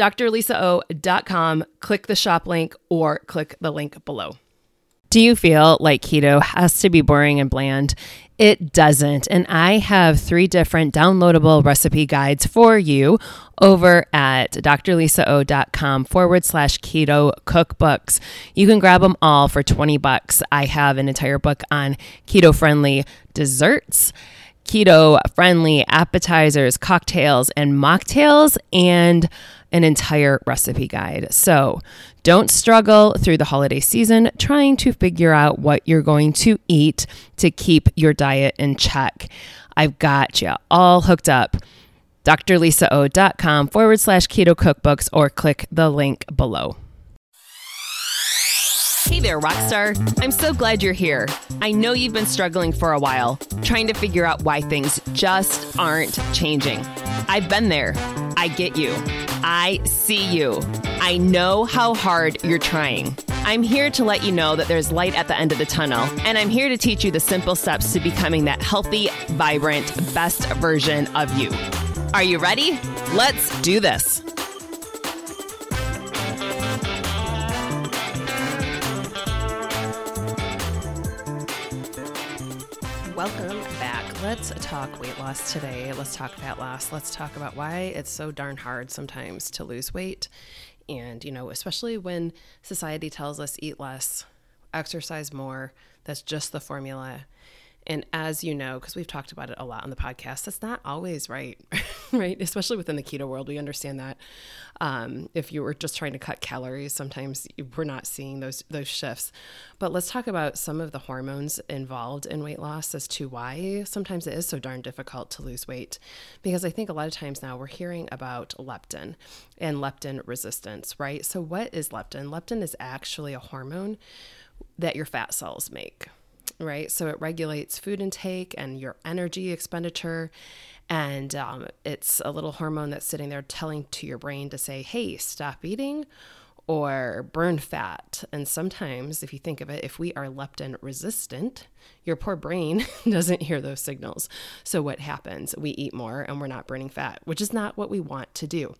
drlisao.com, click the shop link or click the link below. Do you feel like keto has to be boring and bland? It doesn't. And I have three different downloadable recipe guides for you over at drlisao.com forward slash keto cookbooks. You can grab them all for 20 bucks. I have an entire book on keto friendly desserts keto friendly appetizers, cocktails, and mocktails, and an entire recipe guide. So don't struggle through the holiday season trying to figure out what you're going to eat to keep your diet in check. I've got you all hooked up. drlisao.com forward slash keto cookbooks or click the link below. Hey there, Rockstar. I'm so glad you're here. I know you've been struggling for a while, trying to figure out why things just aren't changing. I've been there. I get you. I see you. I know how hard you're trying. I'm here to let you know that there's light at the end of the tunnel, and I'm here to teach you the simple steps to becoming that healthy, vibrant, best version of you. Are you ready? Let's do this. Welcome back. Let's talk weight loss today. Let's talk fat loss. Let's talk about why it's so darn hard sometimes to lose weight. And, you know, especially when society tells us eat less, exercise more, that's just the formula. And as you know, because we've talked about it a lot on the podcast, that's not always right, right? Especially within the keto world, we understand that. Um, if you were just trying to cut calories, sometimes we're not seeing those those shifts. But let's talk about some of the hormones involved in weight loss as to why sometimes it is so darn difficult to lose weight. Because I think a lot of times now we're hearing about leptin and leptin resistance, right? So what is leptin? Leptin is actually a hormone that your fat cells make right? So it regulates food intake and your energy expenditure. And um, it's a little hormone that's sitting there telling to your brain to say, hey, stop eating or burn fat. And sometimes, if you think of it, if we are leptin resistant, your poor brain doesn't hear those signals. So, what happens? We eat more and we're not burning fat, which is not what we want to do.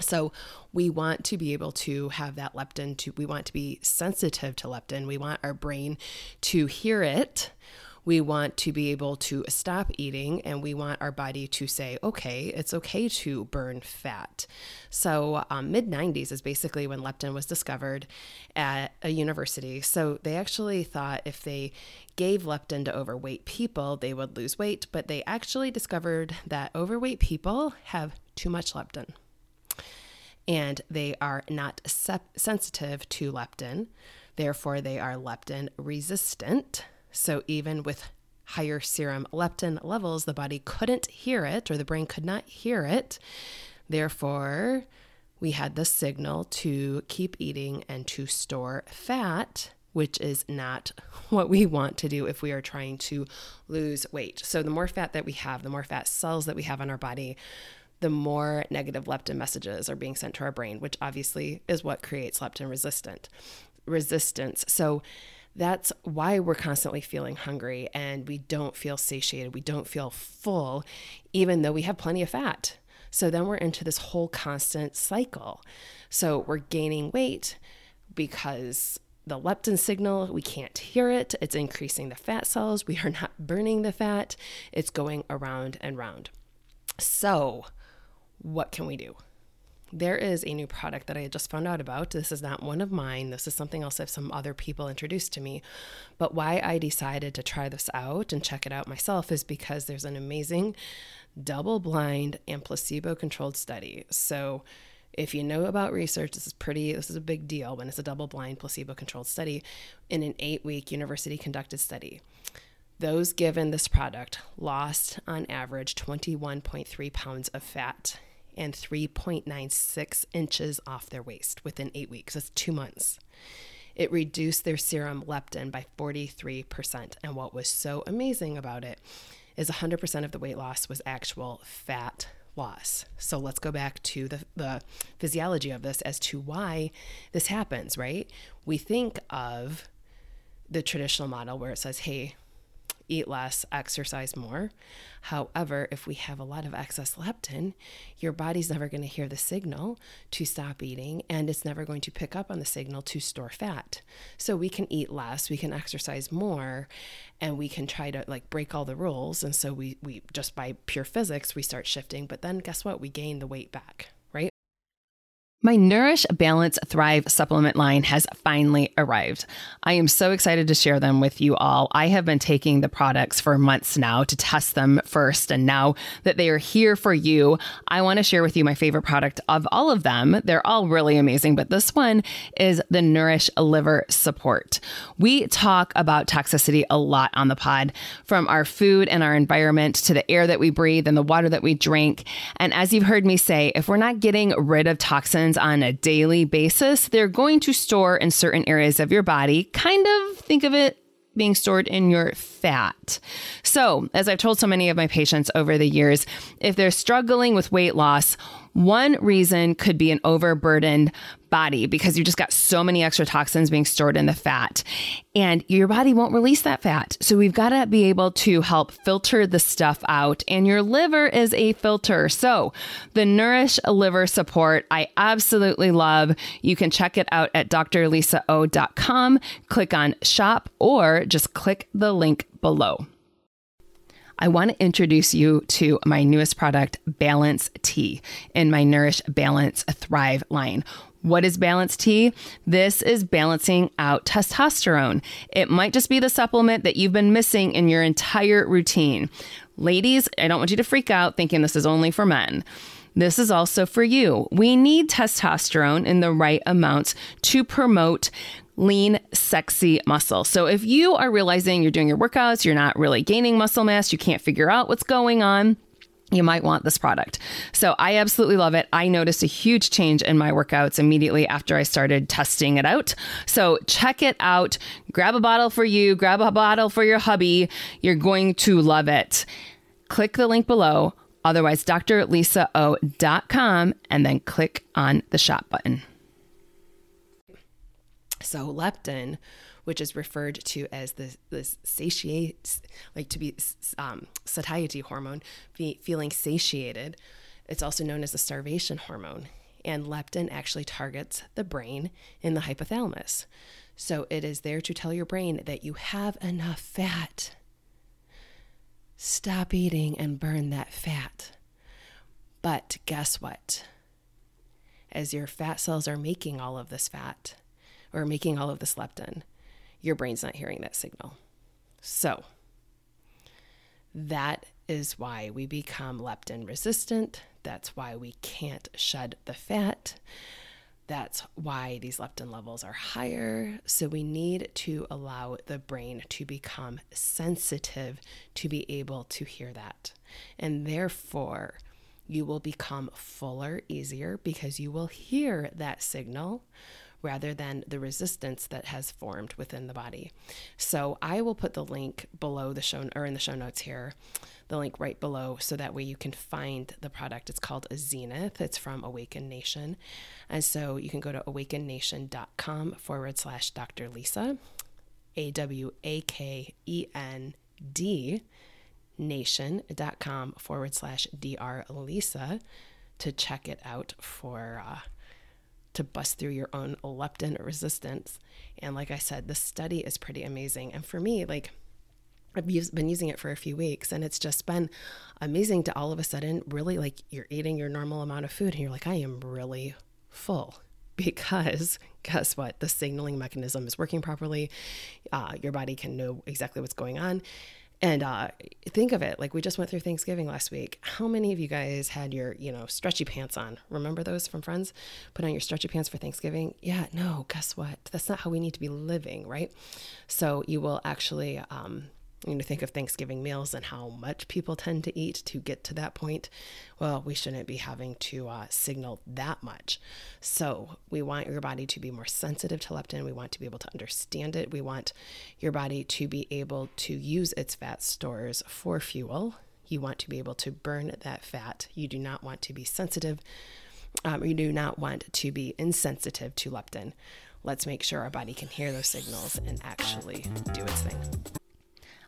So we want to be able to have that leptin to we want to be sensitive to leptin. We want our brain to hear it. We want to be able to stop eating and we want our body to say, okay, it's okay to burn fat. So, um, mid 90s is basically when leptin was discovered at a university. So, they actually thought if they gave leptin to overweight people, they would lose weight, but they actually discovered that overweight people have too much leptin and they are not sensitive to leptin. Therefore, they are leptin resistant. So, even with higher serum leptin levels, the body couldn't hear it or the brain could not hear it. Therefore, we had the signal to keep eating and to store fat, which is not what we want to do if we are trying to lose weight. So, the more fat that we have, the more fat cells that we have on our body, the more negative leptin messages are being sent to our brain, which obviously is what creates leptin resistant resistance. So that's why we're constantly feeling hungry and we don't feel satiated. We don't feel full, even though we have plenty of fat. So then we're into this whole constant cycle. So we're gaining weight because the leptin signal, we can't hear it. It's increasing the fat cells. We are not burning the fat. It's going around and round. So, what can we do? there is a new product that I just found out about. This is not one of mine. This is something else that some other people introduced to me. But why I decided to try this out and check it out myself is because there's an amazing double blind and placebo controlled study. So if you know about research, this is pretty, this is a big deal when it's a double blind placebo controlled study in an eight week university conducted study. Those given this product lost on average 21.3 pounds of fat and 3.96 inches off their waist within eight weeks. That's two months. It reduced their serum leptin by 43%. And what was so amazing about it is 100% of the weight loss was actual fat loss. So let's go back to the, the physiology of this as to why this happens, right? We think of the traditional model where it says, hey, eat less, exercise more. However, if we have a lot of excess leptin, your body's never going to hear the signal to stop eating and it's never going to pick up on the signal to store fat. So we can eat less, we can exercise more, and we can try to like break all the rules. And so we, we just by pure physics, we start shifting. But then guess what? We gain the weight back. My Nourish Balance Thrive supplement line has finally arrived. I am so excited to share them with you all. I have been taking the products for months now to test them first, and now that they are here for you, I want to share with you my favorite product of all of them. They're all really amazing, but this one is the Nourish Liver Support. We talk about toxicity a lot on the pod, from our food and our environment to the air that we breathe and the water that we drink. And as you've heard me say, if we're not getting rid of toxins, on a daily basis, they're going to store in certain areas of your body. Kind of think of it being stored in your fat. So, as I've told so many of my patients over the years, if they're struggling with weight loss, one reason could be an overburdened body because you just got so many extra toxins being stored in the fat and your body won't release that fat. So we've got to be able to help filter the stuff out and your liver is a filter. So the Nourish Liver Support, I absolutely love. You can check it out at drlisao.com, click on shop or just click the link below. I want to introduce you to my newest product, Balance T, in my Nourish Balance Thrive line. What is Balance T? This is balancing out testosterone. It might just be the supplement that you've been missing in your entire routine. Ladies, I don't want you to freak out thinking this is only for men. This is also for you. We need testosterone in the right amounts to promote lean, sexy muscle. So if you are realizing you're doing your workouts, you're not really gaining muscle mass, you can't figure out what's going on, you might want this product. So I absolutely love it. I noticed a huge change in my workouts immediately after I started testing it out. So check it out. Grab a bottle for you, grab a bottle for your hubby. You're going to love it. Click the link below. Otherwise, drlisao.com and then click on the shop button. So leptin, which is referred to as the this satiate, like to be um, satiety hormone, be, feeling satiated. It's also known as the starvation hormone. And leptin actually targets the brain in the hypothalamus. So it is there to tell your brain that you have enough fat. Stop eating and burn that fat. But guess what? As your fat cells are making all of this fat, or making all of this leptin, your brain's not hearing that signal. So, that is why we become leptin resistant. That's why we can't shed the fat. That's why these leptin levels are higher. So we need to allow the brain to become sensitive to be able to hear that. And therefore, you will become fuller easier because you will hear that signal rather than the resistance that has formed within the body. So I will put the link below the show or in the show notes here, the link right below, so that way you can find the product. It's called a Zenith. It's from Awaken Nation. And so you can go to awakennation.com forward slash Dr. Lisa, A W A K E N D nation.com forward slash Dr. Lisa to check it out for uh, to bust through your own leptin resistance. And like I said, the study is pretty amazing. And for me, like I've been using it for a few weeks and it's just been amazing to all of a sudden really like you're eating your normal amount of food and you're like, I am really full because guess what? The signaling mechanism is working properly. Uh, your body can know exactly what's going on. And uh, think of it like we just went through Thanksgiving last week. How many of you guys had your, you know, stretchy pants on? Remember those from Friends? Put on your stretchy pants for Thanksgiving? Yeah, no, guess what? That's not how we need to be living, right? So you will actually um, you know, think of Thanksgiving meals and how much people tend to eat to get to that point. Well, we shouldn't be having to uh, signal that much. So, we want your body to be more sensitive to leptin. We want to be able to understand it. We want your body to be able to use its fat stores for fuel. You want to be able to burn that fat. You do not want to be sensitive. Um, you do not want to be insensitive to leptin. Let's make sure our body can hear those signals and actually do its thing.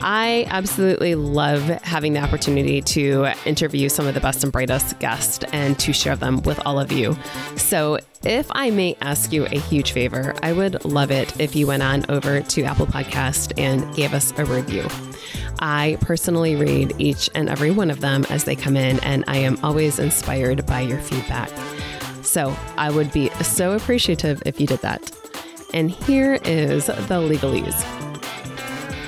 I absolutely love having the opportunity to interview some of the best and brightest guests and to share them with all of you. So, if I may ask you a huge favor, I would love it if you went on over to Apple Podcast and gave us a review. I personally read each and every one of them as they come in, and I am always inspired by your feedback. So, I would be so appreciative if you did that. And here is the legalese.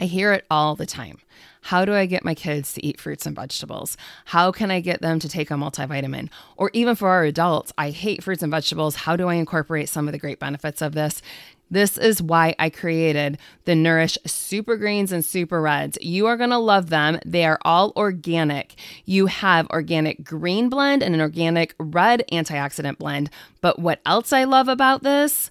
I hear it all the time. How do I get my kids to eat fruits and vegetables? How can I get them to take a multivitamin? Or even for our adults, I hate fruits and vegetables. How do I incorporate some of the great benefits of this? This is why I created the Nourish Super Greens and Super Reds. You are going to love them. They are all organic. You have organic green blend and an organic red antioxidant blend. But what else I love about this?